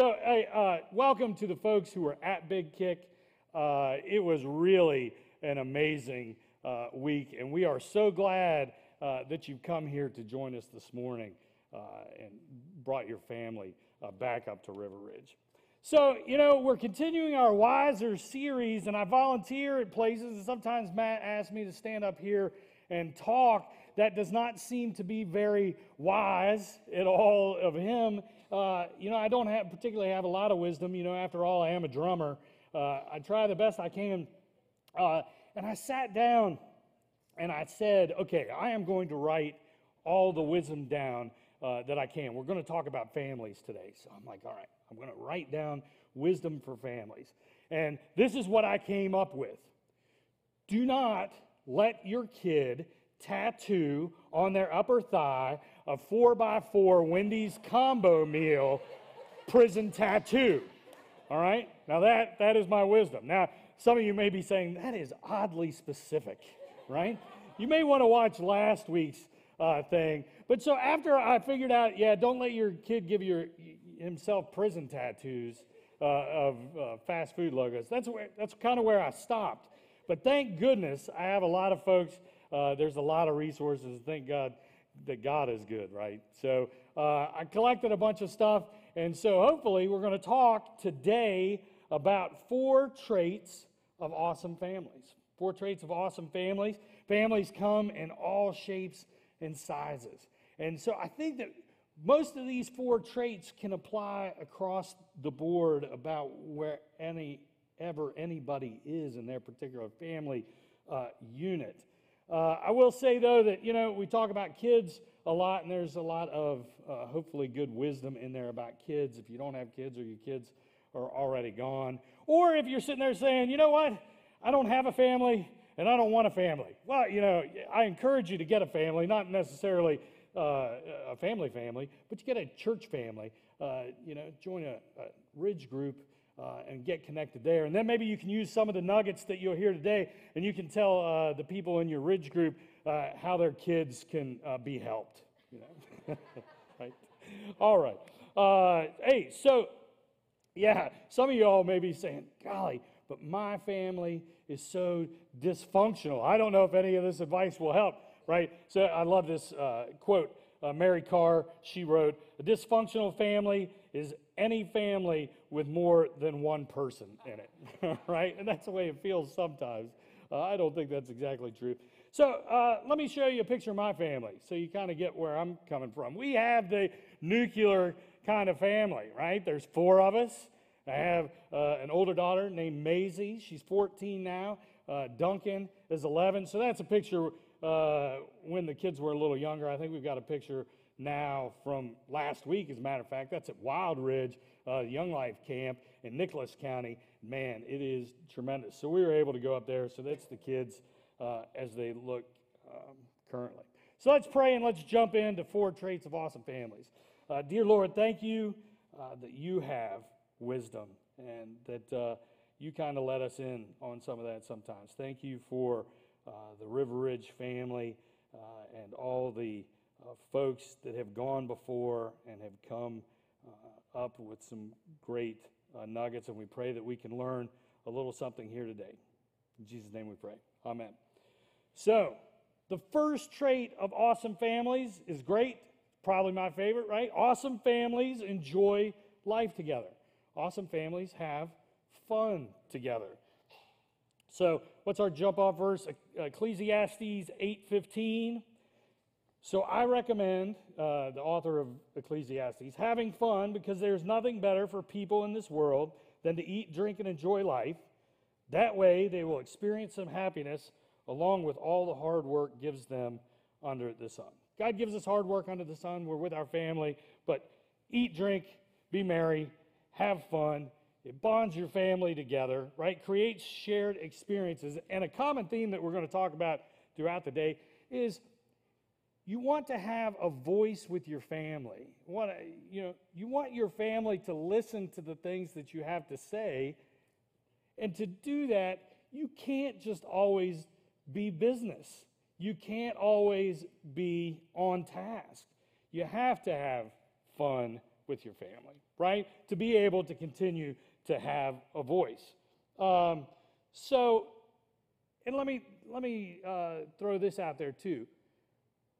So, hey, uh, welcome to the folks who were at Big Kick. Uh, it was really an amazing uh, week, and we are so glad uh, that you've come here to join us this morning uh, and brought your family uh, back up to River Ridge. So, you know, we're continuing our Wiser series, and I volunteer at places, and sometimes Matt asks me to stand up here and talk. That does not seem to be very wise at all of him. Uh, you know, I don't have, particularly have a lot of wisdom. You know, after all, I am a drummer. Uh, I try the best I can. Uh, and I sat down and I said, okay, I am going to write all the wisdom down uh, that I can. We're going to talk about families today. So I'm like, all right, I'm going to write down wisdom for families. And this is what I came up with Do not let your kid tattoo on their upper thigh a four by four Wendy's combo meal prison tattoo. All right? Now that that is my wisdom. Now, some of you may be saying that is oddly specific, right? You may want to watch last week's uh, thing. But so after I figured out, yeah, don't let your kid give your himself prison tattoos uh, of uh, fast food logos. That's where that's kind of where I stopped. But thank goodness I have a lot of folks. Uh, there's a lot of resources. Thank God that God is good, right? So uh, I collected a bunch of stuff, and so hopefully we're going to talk today about four traits of awesome families. Four traits of awesome families. Families come in all shapes and sizes. And so I think that most of these four traits can apply across the board about where any ever anybody is in their particular family uh, unit. Uh, I will say though that you know we talk about kids a lot, and there's a lot of uh, hopefully good wisdom in there about kids. If you don't have kids or your kids are already gone, or if you're sitting there saying, you know what, I don't have a family and I don't want a family. Well, you know, I encourage you to get a family, not necessarily uh, a family family, but you get a church family. Uh, you know, join a, a Ridge group uh, and get connected there. And then maybe you can use some of the nuggets that you'll hear today, and you can tell uh, the people in your Ridge group uh, how their kids can uh, be helped. You know, right? All right. hey, so yeah, some of y'all may be saying, "Golly." but my family is so dysfunctional. I don't know if any of this advice will help, right? So I love this uh, quote. Uh, Mary Karr, she wrote, A dysfunctional family is any family with more than one person in it, right? And that's the way it feels sometimes. Uh, I don't think that's exactly true. So uh, let me show you a picture of my family so you kind of get where I'm coming from. We have the nuclear kind of family, right? There's four of us. I have uh, an older daughter named Maisie. She's 14 now. Uh, Duncan is 11. So that's a picture uh, when the kids were a little younger. I think we've got a picture now from last week, as a matter of fact. That's at Wild Ridge uh, Young Life Camp in Nicholas County. Man, it is tremendous. So we were able to go up there. So that's the kids uh, as they look um, currently. So let's pray and let's jump into four traits of awesome families. Uh, dear Lord, thank you that you have wisdom and that uh, you kind of let us in on some of that sometimes. Thank you for uh, the River Ridge family uh, and all the uh, folks that have gone before and have come uh, up with some great nuggets, and we pray that we can learn a little something here today. In Jesus' name we pray. Amen. So, the first trait of awesome families is great. Probably my favorite, right? Awesome families enjoy life together. Awesome families have fun together. So, what's our jump off verse? Ecclesiastes 8:15. So, I recommend uh, the author of Ecclesiastes having fun because there's nothing better for people in this world than to eat, drink, and enjoy life. That way, they will experience some happiness along with all the hard work gives them under the sun. God gives us hard work under the sun. We're with our family, but eat, drink, be merry, have fun. It bonds your family together, right? Creates shared experiences. And a common theme that we're going to talk about throughout the day is you want to have a voice with your family. You want, to, you, know, you want your family to listen to the things that you have to say. And to do that, you can't just always be business. You can't always be on task. You have to have fun with your family right? To be able to continue to have a voice. Um, so, and let me let me uh, throw this out there too.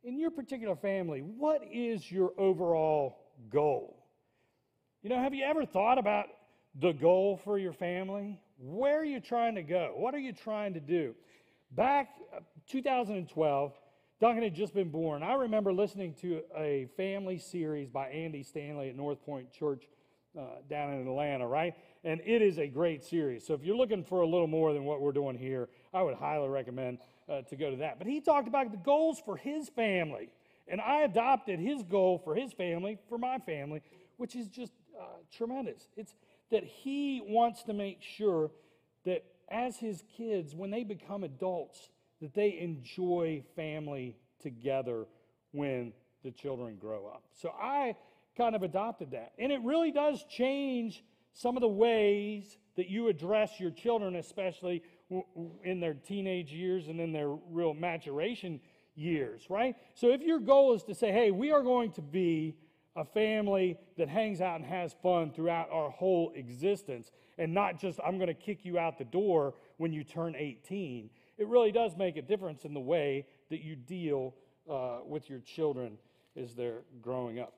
In your particular family, what is your overall goal? You know, have you ever thought about the goal for your family? Where are you trying to go? What are you trying to do? Back uh, 2012, Duncan had just been born. I remember listening to a family series by Andy Stanley at North Point Church uh, down in Atlanta, right? And it is a great series. So if you're looking for a little more than what we're doing here, I would highly recommend uh, to go to that. But he talked about the goals for his family. And I adopted his goal for his family, for my family, which is just uh, tremendous. It's that he wants to make sure that as his kids, when they become adults, that they enjoy family together when the children grow up. So I kind of adopted that. And it really does change some of the ways that you address your children, especially in their teenage years and in their real maturation years, right? So if your goal is to say, hey, we are going to be a family that hangs out and has fun throughout our whole existence, and not just, I'm going to kick you out the door when you turn 18, it really does make a difference in the way that you deal uh, with your children as they're growing up.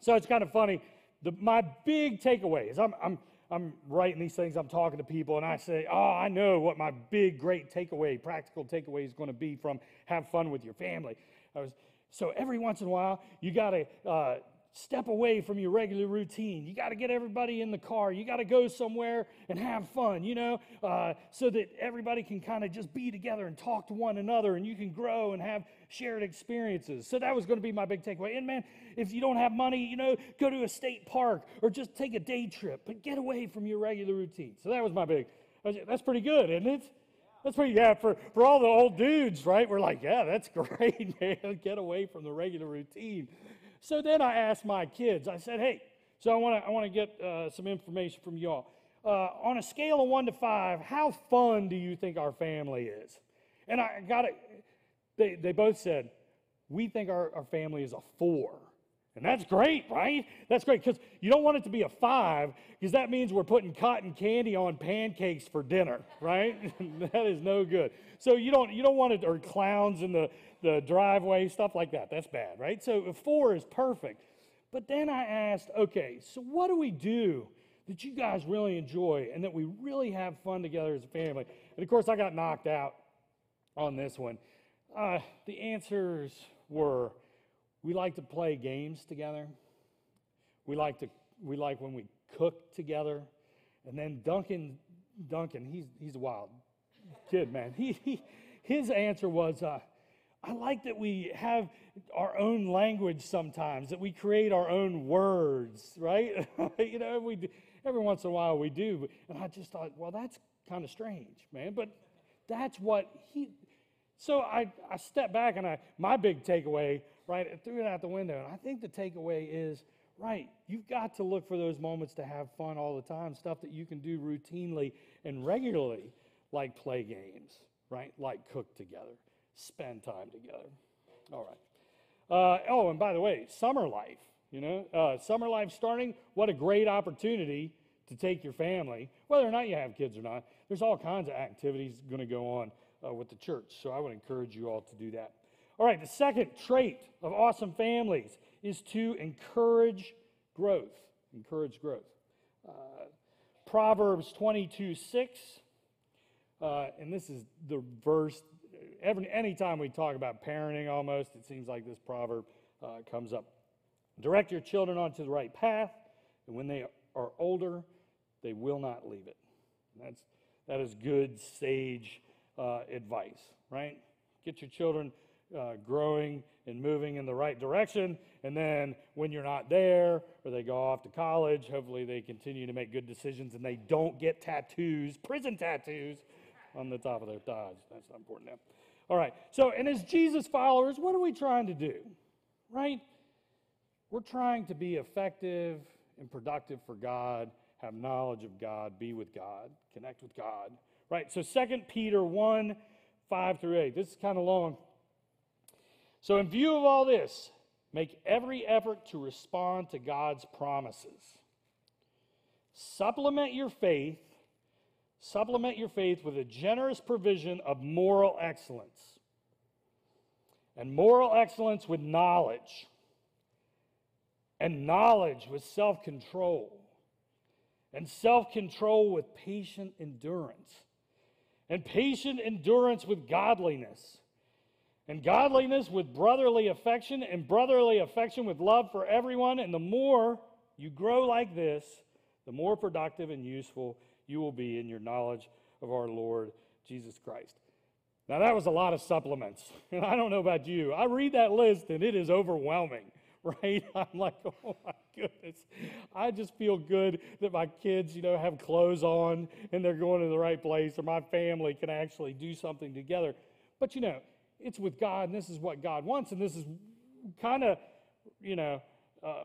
So it's kind of funny. The, my big takeaway is I'm, I'm, I'm writing these things, I'm talking to people, and I say, Oh, I know what my big, great takeaway, practical takeaway is going to be from have fun with your family. I was, so every once in a while, you got to uh, step away from your regular routine. You got to get everybody in the car. You got to go somewhere and have fun, you know, uh, so that everybody can kind of just be together and talk to one another and you can grow and have shared experiences. So that was going to be my big takeaway. And man, if you don't have money, you know, go to a state park or just take a day trip, but get away from your regular routine. So that was my big, that's pretty good, isn't it? That's pretty, yeah, for, for all the old dudes, right? We're like, yeah, that's great, man. Get away from the regular routine. So then I asked my kids, I said, hey, so I want to I wanna get uh, some information from y'all. Uh, on a scale of one to five, how fun do you think our family is? And I got it, they, they both said, we think our, our family is a four. And that's great, right? That's great because you don't want it to be a five because that means we're putting cotton candy on pancakes for dinner, right? that is no good. So you don't you don't want it or clowns in the the driveway, stuff like that. That's bad, right? So a four is perfect. But then I asked, okay, so what do we do that you guys really enjoy and that we really have fun together as a family? And of course, I got knocked out on this one. Uh, the answers were we like to play games together. We like to we like when we cook together. And then Duncan, Duncan, he's he's a wild kid, man. He, he his answer was, uh, I like that we have our own language sometimes, that we create our own words, right? you know, we every once in a while we do. And I just thought, well, that's kind of strange, man. But that's what he. So I, I stepped back and I my big takeaway, right, I threw it out the window. And I think the takeaway is, right, you've got to look for those moments to have fun all the time, stuff that you can do routinely and regularly, like play games, right, like cook together spend time together. All right. Uh, oh, and by the way, summer life, you know, uh, summer life starting, what a great opportunity to take your family, whether or not you have kids or not. There's all kinds of activities going to go on uh, with the church, so I would encourage you all to do that. All right, the second trait of awesome families is to encourage growth. Encourage growth. Uh, Proverbs 22 6, uh, and this is the verse every, anytime we talk about parenting almost, it seems like this proverb uh, comes up. Direct your children onto the right path, and when they are older, they will not leave it. that's, that is good, sage uh, advice, right? Get your children uh, growing and moving in the right direction. And then when you're not there or they go off to college, hopefully they continue to make good decisions and they don't get tattoos, prison tattoos on the top of their thighs. That's not important now. All right. So, and as Jesus followers, what are we trying to do? Right? We're trying to be effective and productive for God, have knowledge of God, be with God, connect with God. Right? So, 2 Peter 1 5 through 8. This is kind of long. So, in view of all this, make every effort to respond to God's promises. supplement your faith, supplement your faith with a generous provision of moral excellence. And moral excellence with knowledge. And knowledge with self control. And self control with patient endurance. And patient endurance with godliness and godliness with brotherly affection, and brotherly affection with love for everyone. And the more you grow like this, the more productive and useful you will be in your knowledge of our Lord Jesus Christ. Now, that was a lot of supplements. And I don't know about you. I read that list and it is overwhelming, right? I'm like, oh my goodness. I just feel good that my kids, you know, have clothes on and they're going to the right place or my family can actually do something together. But, you know, it's with God, and this is what God wants, and this is kind of, you know, uh,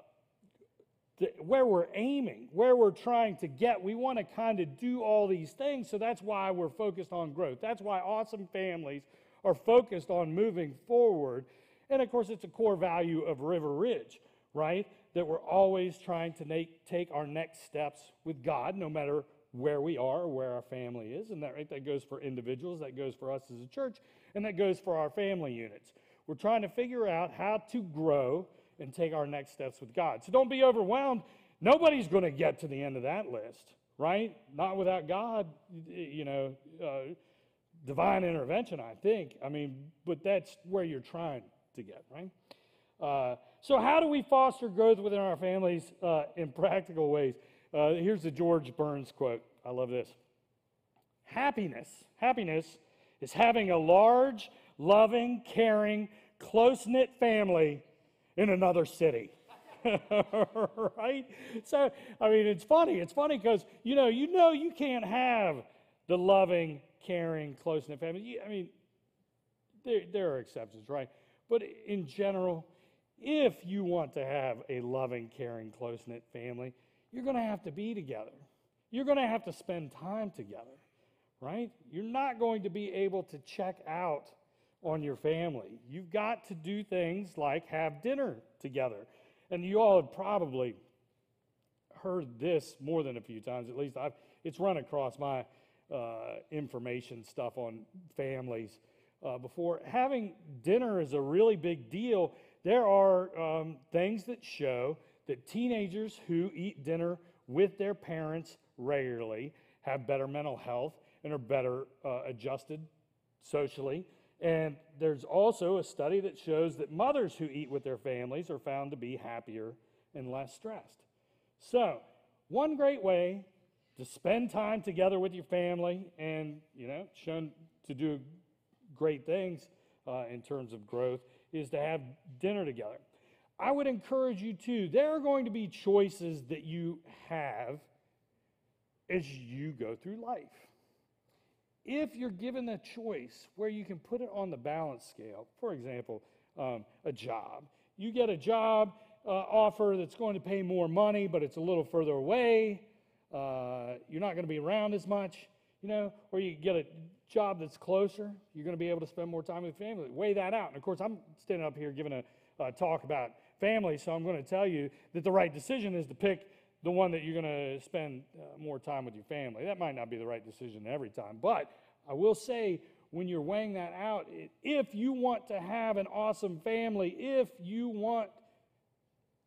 where we're aiming, where we're trying to get. We want to kind of do all these things, so that's why we're focused on growth. That's why awesome families are focused on moving forward. And of course, it's a core value of River Ridge, right? That we're always trying to make, take our next steps with God, no matter where we are or where our family is. And that, right, that goes for individuals, that goes for us as a church, and that goes for our family units. We're trying to figure out how to grow and take our next steps with God. So don't be overwhelmed. Nobody's going to get to the end of that list, right? Not without God, you know, uh, divine intervention, I think. I mean, but that's where you're trying to get, right? Uh, so, how do we foster growth within our families uh, in practical ways? Uh, here's the George Burns quote. I love this. Happiness, happiness is having a large, loving, caring, close knit family in another city. right? So, I mean, it's funny. It's funny because, you know, you know you can't have the loving, caring, close knit family. I mean, there, there are exceptions, right? But in general, if you want to have a loving, caring, close knit family, you're going to have to be together. You're going to have to spend time together right? You're not going to be able to check out on your family. You've got to do things like have dinner together. And you all have probably heard this more than a few times, at least I've, it's run across my uh, information stuff on families uh, before. Having dinner is a really big deal. There are um, things that show that teenagers who eat dinner with their parents regularly have better mental health and are better uh, adjusted socially. And there's also a study that shows that mothers who eat with their families are found to be happier and less stressed. So, one great way to spend time together with your family and, you know, shown to do great things uh, in terms of growth is to have dinner together. I would encourage you to. There are going to be choices that you have as you go through life if you're given a choice where you can put it on the balance scale, for example, um, a job, you get a job uh, offer that's going to pay more money, but it's a little further away. Uh, you're not going to be around as much, you know, or you get a job that's closer. You're going to be able to spend more time with family. Weigh that out. And of course, I'm standing up here giving a, a talk about family, so I'm going to tell you that the right decision is to pick the one that you're going to spend uh, more time with your family. That might not be the right decision every time, but I will say when you're weighing that out, if you want to have an awesome family, if you want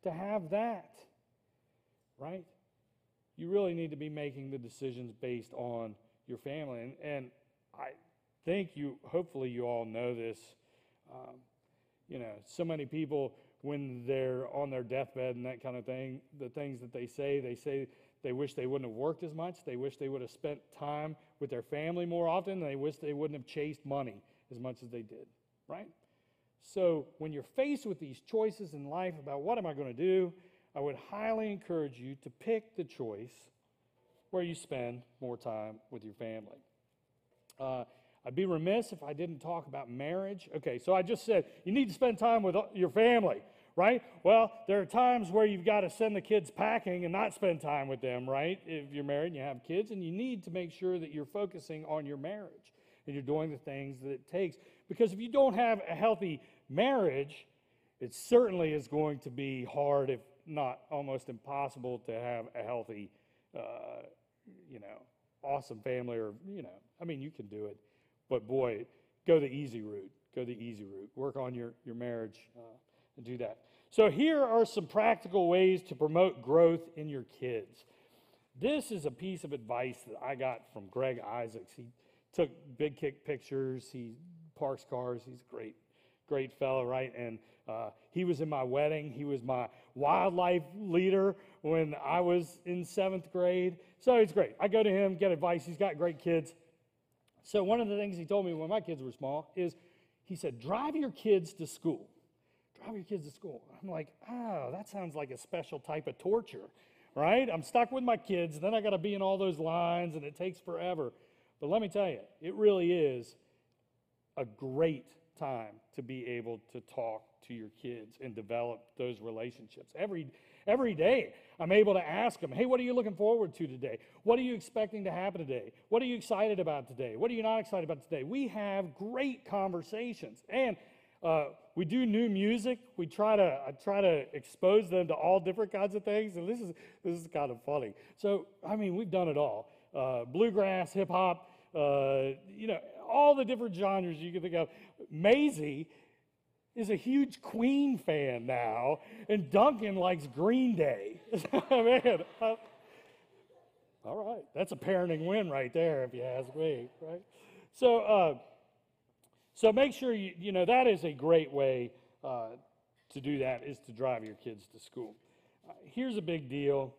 to have that, right? You really need to be making the decisions based on your family. And, and I think you, hopefully, you all know this. Um, you know, so many people when they're on their deathbed and that kind of thing, the things that they say, they say they wish they wouldn't have worked as much. They wish they would have spent time with their family more often. They wish they wouldn't have chased money as much as they did, right? So when you're faced with these choices in life about what am I going to do, I would highly encourage you to pick the choice where you spend more time with your family. Uh, I'd be remiss if I didn't talk about marriage. Okay, so I just said you need to spend time with your family, right? Well, there are times where you've got to send the kids packing and not spend time with them, right? If you're married and you have kids, and you need to make sure that you're focusing on your marriage and you're doing the things that it takes. Because if you don't have a healthy marriage, it certainly is going to be hard, if not almost impossible, to have a healthy uh, you know, awesome family, or, you know, I mean, you can do it. But boy, go the easy route. Go the easy route. Work on your, your marriage uh, and do that. So, here are some practical ways to promote growth in your kids. This is a piece of advice that I got from Greg Isaacs. He took big kick pictures, he parks cars. He's a great, great fellow, right? And uh, he was in my wedding. He was my WyldLife leader when I was in seventh grade. So it's great. I go to him, get advice. He's got great kids. So one of the things he told me when my kids were small is he said, drive your kids to school. Drive your kids to school. I'm like, oh, that sounds like a special type of torture, right? I'm stuck with my kids, then I got to be in all those lines, and it takes forever. But let me tell you, it really is a great time to be able to talk to your kids and develop those relationships. Every, every day, I'm able to ask them, hey, what are you looking forward to today? What are you expecting to happen today? What are you excited about today? What are you not excited about today? We have great conversations. And uh, we do new music. We try to I try to expose them to all different kinds of things, and this is this is kind of funny. So I mean, we've done it all: uh, bluegrass, hip hop, uh, you know, all the different genres you can think of. Maisie is a huge Queen fan now, and Duncan likes Green Day. Man, uh, all right, that's a parenting win right there, if you ask me, right? So, uh, so make sure you, you know, that is a great way uh, to do that, is to drive your kids to school. Uh, here's a big deal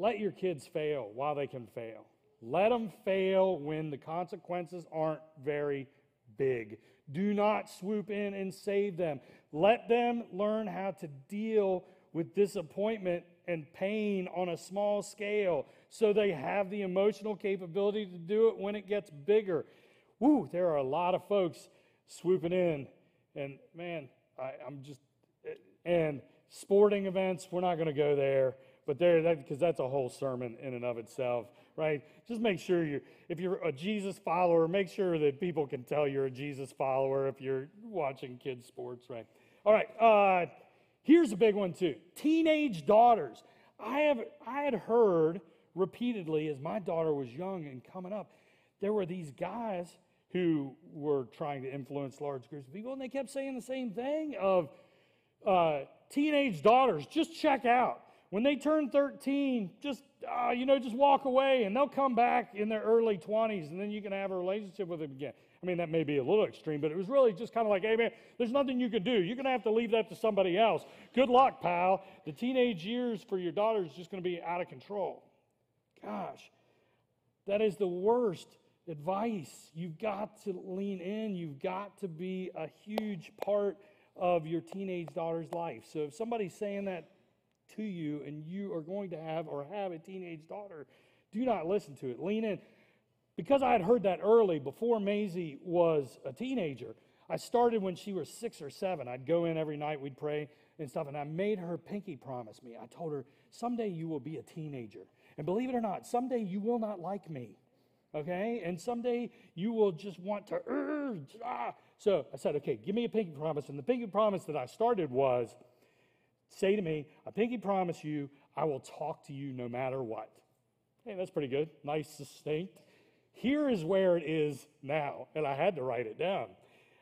let your kids fail while they can fail. Let them fail when the consequences aren't very big. Do not swoop in and save them. Let them learn how to deal with disappointment and pain on a small scale so they have the emotional capability to do it when it gets bigger. Woo, there are a lot of folks swooping in, and man, I, am just, and sporting events, we're not going to go there, but there, because that, that's a whole sermon in and of itself right? Just make sure you, if you're a Jesus follower, make sure that people can tell you're a Jesus follower if you're watching kids' sports, right? All right, uh, here's a big one too teenage daughters. I, have, I had heard repeatedly as my daughter was young and coming up, there were these guys who were trying to influence large groups of people, and they kept saying the same thing of uh, teenage daughters, just check out. When they turn 13, just uh, you know, just walk away and they'll come back in their early 20s and then you can have a relationship with them again. I mean, that may be a little extreme, but it was really just kind of like, hey, man, there's nothing you can do. You're going to have to leave that to somebody else. Good luck, pal. The teenage years for your daughter is just going to be out of control. Gosh, that is the worst advice. You've got to lean in, you've got to be a huge part of your teenage daughter's life. So if somebody's saying that to you and you are going to have or have a teenage daughter, do not listen to it. Lean in. Because I had heard that early, before Maisie was a teenager, I started when she was six or seven. I'd go in every night, we'd pray and stuff, and I made her pinky promise me. I told her, someday you will be a teenager. And believe it or not, someday you will not like me. Okay? And someday you will just want to urge. Ah. So I said, okay, give me a pinky promise. And the pinky promise that I started was, say to me, I pinky promise you, I will talk to you no matter what. Hey, that's pretty good. Nice, succinct. Here is where it is now, and I had to write it down.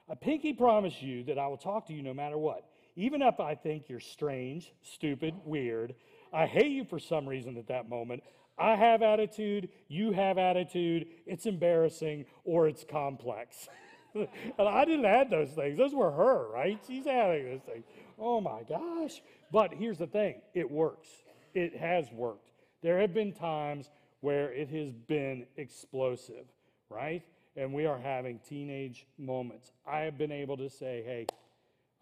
I pinky promise you that I will talk to you no matter what. Even if I think you're strange, stupid, weird, I hate you for some reason at that moment. I have attitude, you have attitude, it's embarrassing, or it's complex. and I didn't add those things. Those were her, right? She's adding those things. Oh my gosh. But here's the thing it works, it has worked. There have been times where it has been explosive, right? And we are having teenage moments. I have been able to say, hey,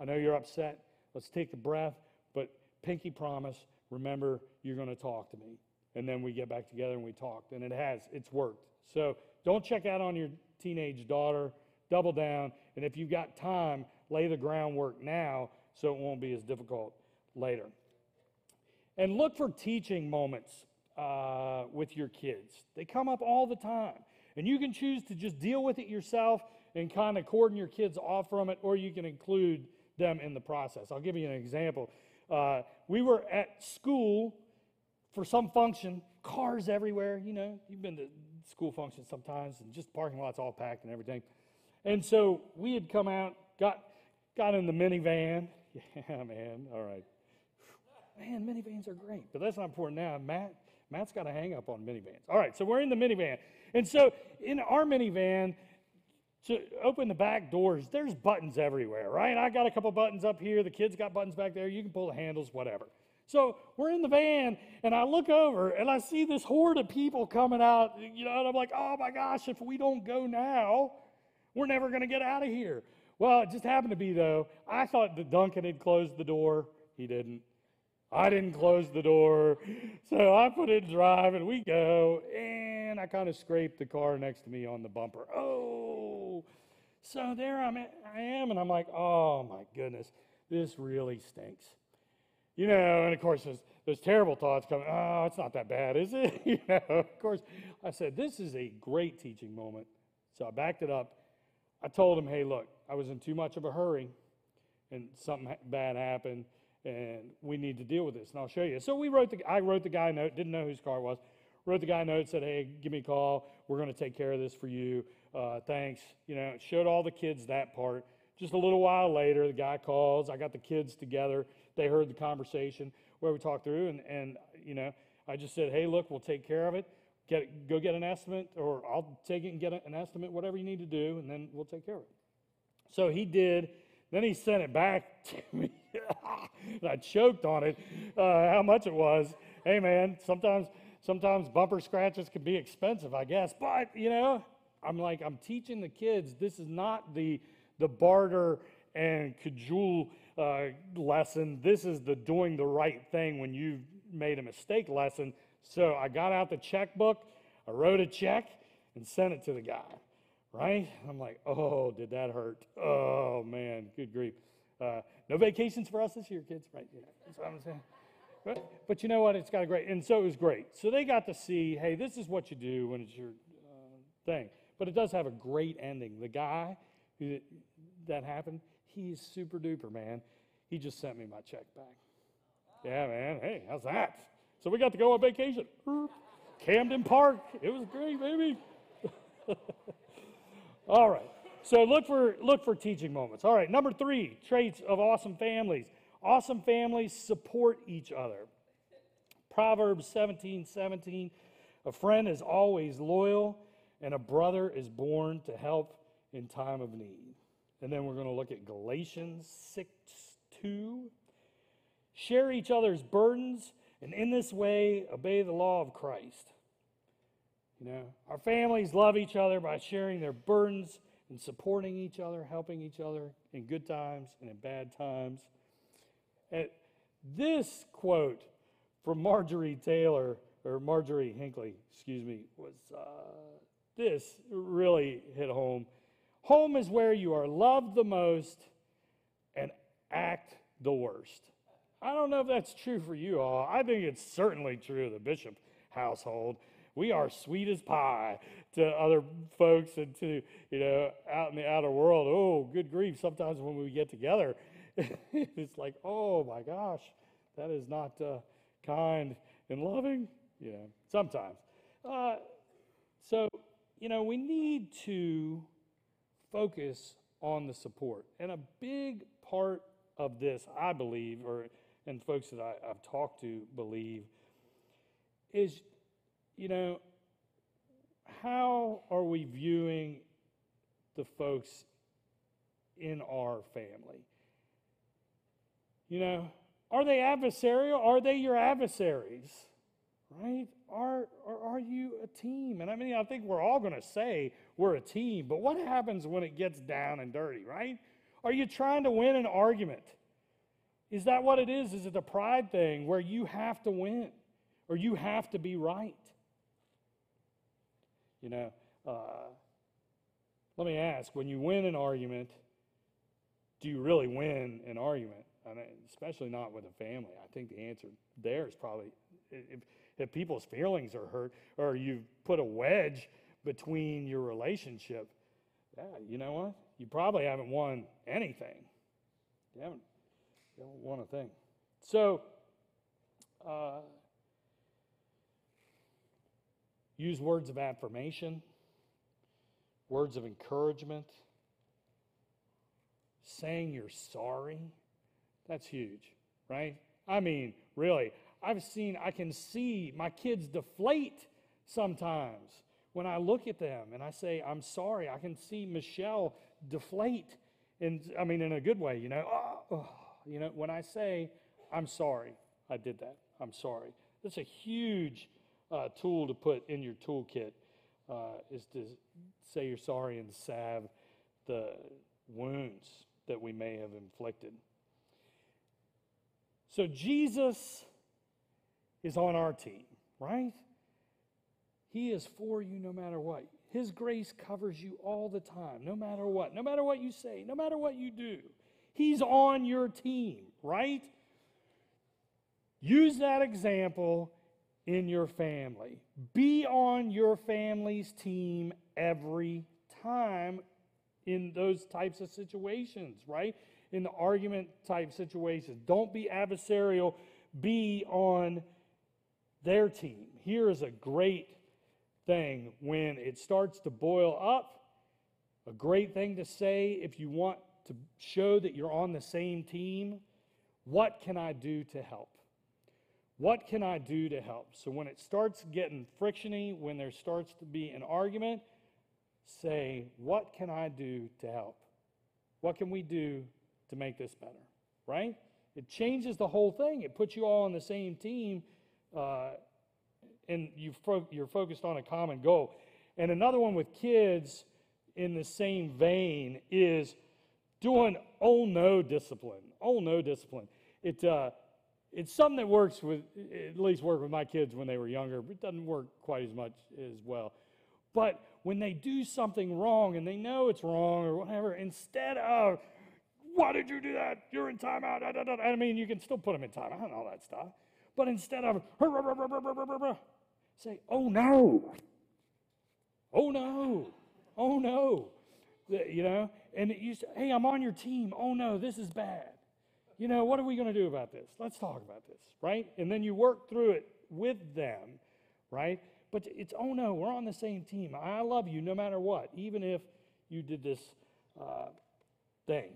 I know you're upset. Let's take a breath, but pinky promise, remember, you're going to talk to me. And then we get back together and we talked, and it has, it's worked. So don't check out on your teenage daughter, double down. And if you've got time, lay the groundwork now so it won't be as difficult later. And look for teaching moments uh, with your kids. They come up all the time. And you can choose to just deal with it yourself and kind of cordon your kids off from it, or you can include them in the process. I'll give you an example. Uh, we were at school for some function, cars everywhere. You know, you've been to school functions sometimes, and just parking lots all packed and everything. And so we had come out, got got in the minivan. Yeah, man. All right. Man, minivans are great, but that's not important now. Matt, Matt's got a hang up on minivans. All right, so we're in the minivan, and so in our minivan, to open the back doors, there's buttons everywhere, right? I got a couple buttons up here. The kids got buttons back there. You can pull the handles, whatever. So we're in the van, and I look over and I see this horde of people coming out, you know, and I'm like, oh my gosh, if we don't go now, we're never going to get out of here. Well, it just happened to be, though, I thought that Duncan had closed the door. He didn't. I didn't close the door. So I put it in drive, and we go, and I kind of scraped the car next to me on the bumper. Oh, so there I'm at, I am, and I'm like, oh my goodness, this really stinks. You know, and of course, those, those terrible thoughts come, oh, it's not that bad, is it? you know, of course, I said, this is a great teaching moment. So I backed it up. I told him, hey, look, I was in too much of a hurry and something bad happened and we need to deal with this and I'll show you. So we wrote the I wrote the guy a note, didn't know whose car it was. Wrote the guy a note, said, "Hey, give me a call. We're going to take care of this for you. Uh, thanks." You know, showed all the kids that part. Just a little while later, the guy calls. I got the kids together. They heard the conversation where we talked through, and and you know, I just said, "Hey, look, we'll take care of it. Get go get an estimate, or I'll take it and get an estimate, whatever you need to do, and then we'll take care of it." So he did. Then he sent it back to me. I choked on it, uh, how much it was. Hey, man, sometimes sometimes bumper scratches can be expensive, I guess. But you know, I'm like, I'm teaching the kids. This is not the the barter and cajole uh, lesson. This is the doing the right thing when you've made a mistake lesson. So I got out the checkbook, I wrote a check, and sent it to the guy right? I'm like, oh, did that hurt? Oh, man, good grief. Uh, no vacations for us this year, kids, right? Yeah, that's what I'm saying. But, but you know what? It's got a great, and so it was great. So they got to see, hey, this is what you do when it's your uh, thing. But it does have a great ending. The guy who that happened, he's super duper, man. He just sent me my check back. Yeah, man. Hey, how's that? So we got to go on vacation. Camden Park. It was great, baby. All right. So look for look for teaching moments. All right. Number three, traits of awesome families. Awesome families support each other. Proverbs 17, 17. A friend is always loyal, and a brother is born to help in time of need. And then we're going to look at Galatians 6, 2. Share each other's burdens, and in this way, obey the law of Christ. You know, our families love each other by sharing their burdens and supporting each other, helping each other in good times and in bad times. And this quote from Marjorie Taylor, or Marjorie Hinckley, excuse me, was uh, this really hit home. Home is where you are loved the most and act the worst. I don't know if that's true for you all. I think it's certainly true of the Bishop household we are sweet as pie to other folks and to, you know, out in the outer world. Oh, good grief. Sometimes when we get together, it's like, oh my gosh, that is not uh, kind and loving. You know, sometimes. Uh, so, you know, we need to focus on the support. And a big part of this, I believe, or and folks that I, I've talked to believe, is you know, how are we viewing the folks in our family? You know, are they adversarial? Are they your adversaries? Right? Are, are, are you a team? And I mean, I think we're all going to say we're a team, but what happens when it gets down and dirty, right? Are you trying to win an argument? Is that what it is? Is it the pride thing where you have to win or you have to be right? You know, uh, let me ask when you win an argument, do you really win an argument? I mean, especially not with a family. I think the answer there is probably if, if people's feelings are hurt or you've put a wedge between your relationship, yeah, you know what? You probably haven't won anything. You haven't, haven't won a thing. So, uh, use words of affirmation, words of encouragement, saying you're sorry. That's huge, right? I mean, really, I've seen, I can see my kids deflate sometimes when I look at them and I say, I'm sorry. I can see Michelle deflate. And I mean, in a good way, you know, oh, oh, you know, when I say, I'm sorry, I did that. I'm sorry. That's a huge uh, tool to put in your toolkit uh, is to say you're sorry and salve the wounds that we may have inflicted. So Jesus is on our team, right? He is for you no matter what. His grace covers you all the time, no matter what, no matter what you say, no matter what you do. He's on your team, right? Use that example in your family. Be on your family's team every time in those types of situations, right? In the argument type situations. Don't be adversarial, be on their team. Here is a great thing when it starts to boil up. A great thing to say if you want to show that you're on the same team. What can I do to help? What can I do to help? So when it starts getting frictiony, when there starts to be an argument, say, What can I do to help? What can we do to make this better? Right? It changes the whole thing. It puts you all on the same team, uh, and you fo- you're focused on a common goal. And another one with kids in the same vein is doing oh no discipline. Oh no discipline. It, uh, it's something that works with, at least worked with my kids when they were younger, but it doesn't work quite as much as well. But when they do something wrong and they know it's wrong or whatever, instead of, why did you do that? You're in timeout. I mean, you can still put them in timeout and all that stuff. But instead of, say, oh no. Oh no. Oh no. You know? And you say, hey, I'm on your team. Oh no, this is bad you know, what are we going to do about this? Let's talk about this, right? And then you work through it with them, right? But it's, oh no, we're on the same team. I love you no matter what, even if you did this uh, thing,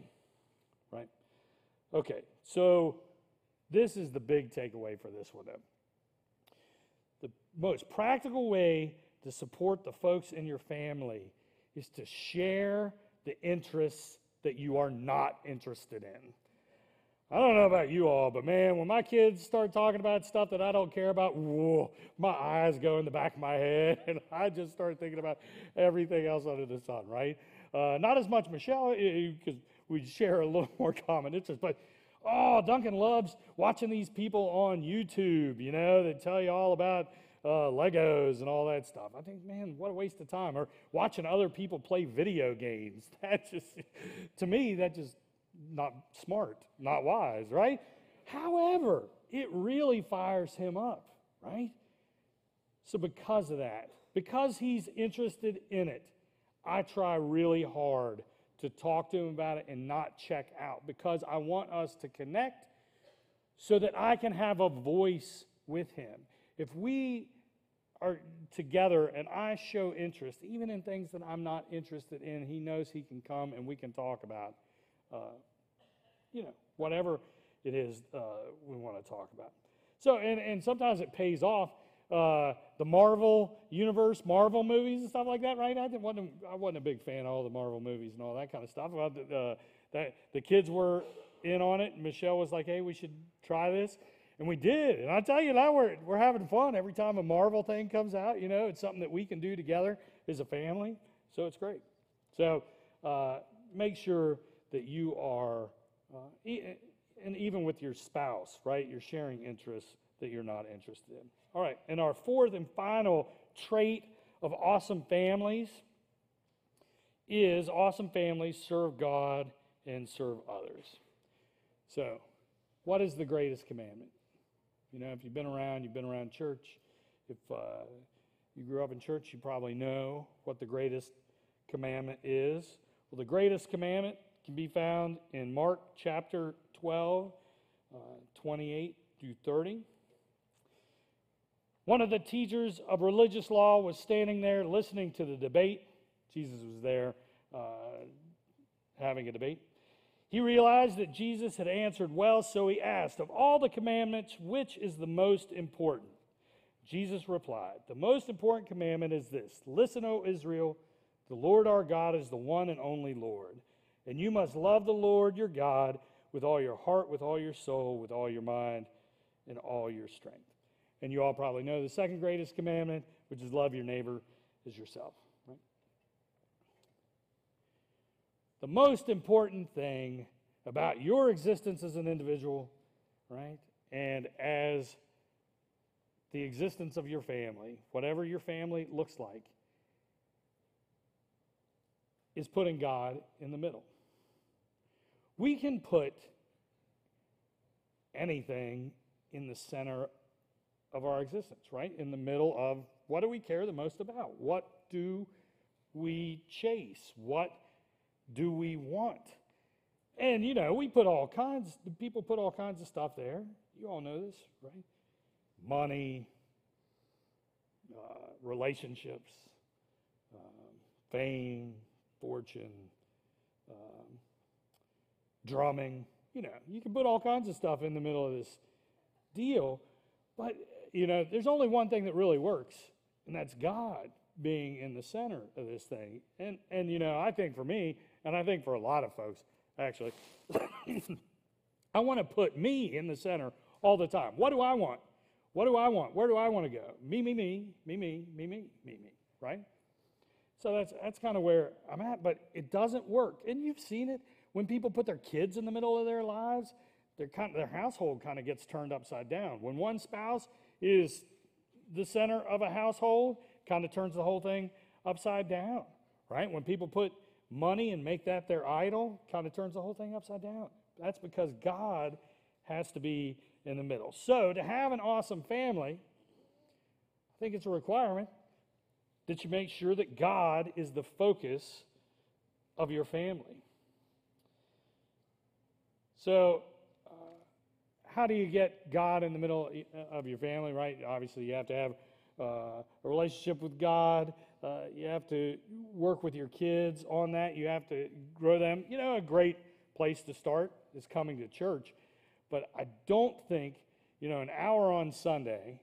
right? Okay, so this is the big takeaway for this one. The most practical way to support the folks in your family is to share the interests that you are not interested in. I don't know about you all, but man, when my kids start talking about stuff that I don't care about, whoa, my eyes go in the back of my head, and I just start thinking about everything else under the sun, right? Uh, not as much Michelle, because we share a little more common interest, but oh, Duncan loves watching these people on YouTube, you know, that tell you all about uh, Legos and all that stuff. I think, man, what a waste of time. Or watching other people play video games. That just, to me, that just not smart, not wise, right? However, it really fires him up, right? So, because of that, because he's interested in it, I try really hard to talk to him about it and not check out because I want us to connect so that I can have a voice with him. If we are together and I show interest, even in things that I'm not interested in, he knows he can come and we can talk about uh, you know, whatever it is uh, we want to talk about. So, and, and sometimes it pays off. Uh, the Marvel universe, Marvel movies and stuff like that, right? I wasn't, I wasn't a big fan of all the Marvel movies and all that kind of stuff. Uh, the, that, the kids were in on it. Michelle was like, hey, we should try this. And we did. And I tell you now, we're, we're having fun every time a Marvel thing comes out. You know, it's something that we can do together as a family. So it's great. So uh, make sure that you are uh, and even with your spouse, right? You're sharing interests that you're not interested in. All right, and our fourth and final trait of awesome families is awesome families serve God and serve others. So, what is the greatest commandment? You know, if you've been around, you've been around church. If uh, you grew up in church, you probably know what the greatest commandment is. Well, the greatest commandment can be found in Mark chapter 12, uh, 28 through 30. One of the teachers of religious law was standing there listening to the debate. Jesus was there uh, having a debate. He realized that Jesus had answered well, so he asked, Of all the commandments, which is the most important? Jesus replied, The most important commandment is this Listen, O Israel, the Lord our God is the one and only Lord. And you must love the Lord your God with all your heart, with all your soul, with all your mind, and all your strength. And you all probably know the second greatest commandment, which is love your neighbor as yourself. Right? The most important thing about your existence as an individual, right, and as the existence of your family, whatever your family looks like, is putting God in the middle. We can put anything in the center of our existence, right? In the middle of what do we care the most about? What do we chase? What do we want? And, you know, we put all kinds, people put all kinds of stuff there. You all know this, right? Money, uh, relationships, um, fame, fortune, um, drumming. You know, you can put all kinds of stuff in the middle of this deal. But, you know, there's only one thing that really works, and that's God being in the center of this thing. And, and you know, I think for me, and I think for a lot of folks, actually, I want to put me in the center all the time. What do I want? What do I want? Where do I want to go? Me, me, me, me, me, me, me, me, me, right? So that's, that's kind of where I'm at, but it doesn't work. And you've seen it when people put their kids in the middle of their lives, their, kind of, their household kind of gets turned upside down. When one spouse is the center of a household, kind of turns the whole thing upside down, right? When people put money and make that their idol, kind of turns the whole thing upside down. That's because God has to be in the middle. So, to have an awesome family, I think it's a requirement that you make sure that God is the focus of your family. So, uh, how do you get God in the middle of your family, right? Obviously, you have to have uh, a relationship with God. Uh, you have to work with your kids on that. You have to grow them. You know, a great place to start is coming to church. But I don't think, you know, an hour on Sunday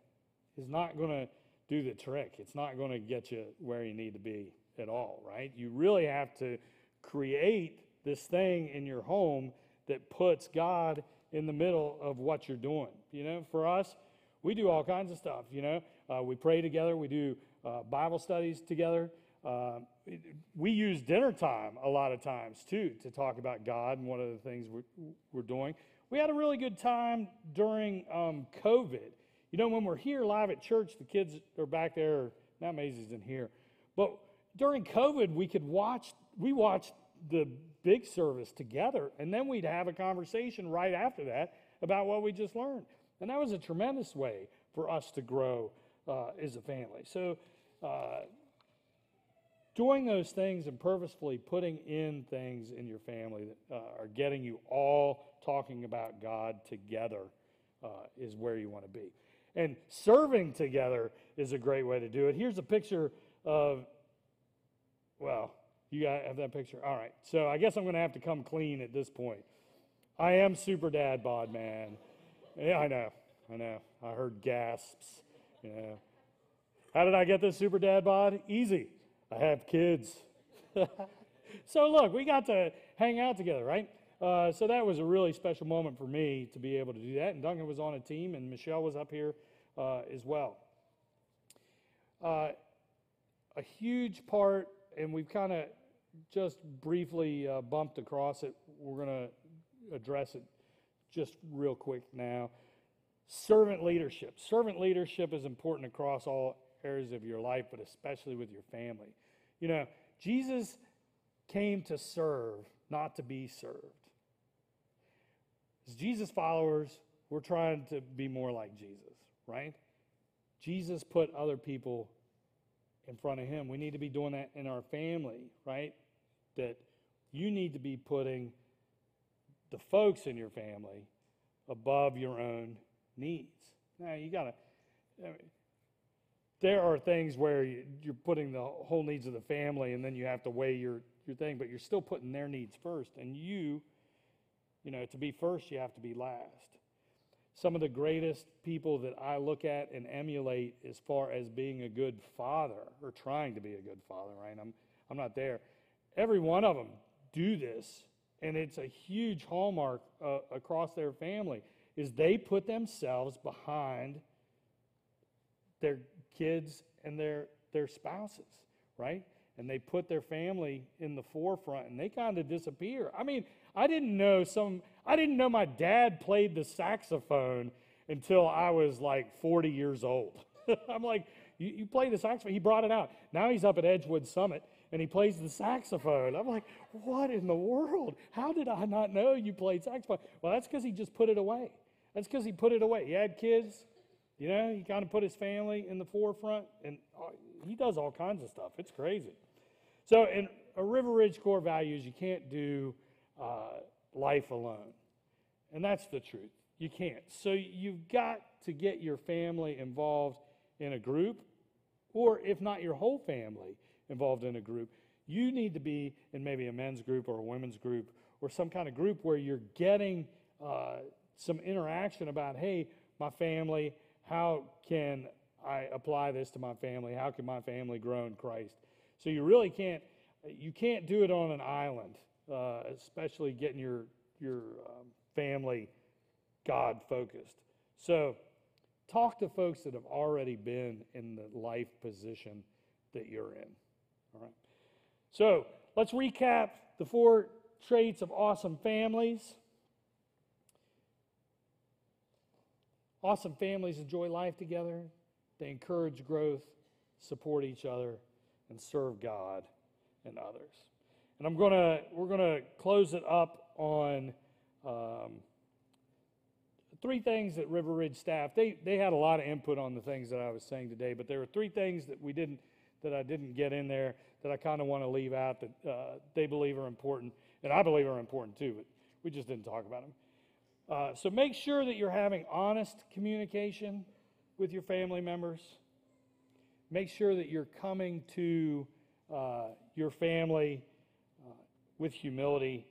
is not going to do the trick. It's not going to get you where you need to be at all, right? You really have to create this thing in your home that puts God in the middle of what you're doing. You know, for us, we do all kinds of stuff. You know, uh, we pray together, we do uh, Bible studies together. Uh, we use dinner time a lot of times too to talk about God and one of the things we're, we're doing. We had a really good time during um, COVID. You know, when we're here live at church, the kids are back there. Now Maisie's in here, but during COVID, we could watch. We watched the big service together, and then we'd have a conversation right after that about what we just learned, and that was a tremendous way for us to grow uh, as a family. So. Uh, doing those things and purposefully putting in things in your family that uh, are getting you all talking about God together uh, is where you want to be. And serving together is a great way to do it. Here's a picture of, well, you got have that picture. All right. So I guess I'm going to have to come clean at this point. I am super dad bod man. Yeah, I know. I know. I heard gasps. Know. How did I get this super dad bod? Easy. I have kids. so look, we got to hang out together, right? Uh, so that was a really special moment for me to be able to do that. And Duncan was on a team, and Michelle was up here uh, as well. Uh, a huge part, and we've kind of just briefly uh, bumped across it. We're going to address it just real quick now. Servant leadership. Servant leadership is important across all areas of your life, but especially with your family. You know, Jesus came to serve, not to be served. As Jesus followers, we're trying to be more like Jesus, right? Jesus put other people in front of him. We need to be doing that in our family, right? That you need to be putting the folks in your family above your own needs. Now, you got to, there are things where you, you're putting the whole needs of the family and then you have to weigh your, your thing, but you're still putting their needs first. And you, you know, to be first, you have to be last. Some of the greatest people that I look at and emulate as far as being a good father or trying to be a good father, right? I'm, I'm not there. Every one of them do this, and it's a huge hallmark uh, across their family is they put themselves behind their kids and their, their spouses, right? And they put their family in the forefront and they kind of disappear. I mean, I didn't know some, I didn't know my dad played the saxophone until I was like 40 years old. I'm like, you, you play the saxophone? He brought it out. Now he's up at Edgewood Summit and he plays the saxophone. I'm like, what in the world? How did I not know you played saxophone? Well, that's because he just put it away. That's because he put it away. He had kids, you know, he kind of put his family in the forefront, and uh, he does all kinds of stuff. It's crazy. So, in a River Ridge core values, you can't do uh, life alone. And that's the truth. You can't. So, you've got to get your family involved in a group, or if not your whole family involved in a group, you need to be in maybe a men's group or a women's group or some kind of group where you're getting uh, some interaction about, hey, my family, how can I apply this to my family? How can my family grow in Christ? So you really can't you can't do it on an island, uh, especially getting your your um, family God focused. So talk to folks that have already been in the life position that you're in. All right. So let's recap the four traits of awesome families. Awesome families enjoy life together, they encourage growth, support each other, and serve God and others. And I'm gonna we're gonna close it up on um, three things that River Ridge staff they they had a lot of input on the things that I was saying today, but there were three things that we didn't that I didn't get in there that I kind of want to leave out that uh, they believe are important, and I believe are important too, but we just didn't talk about them. Uh, so make sure that you're having honest communication with your family members. Make sure that you're coming to uh, your family uh, with humility,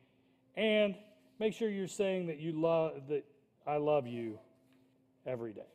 and make sure you're saying that you love that I love you every day.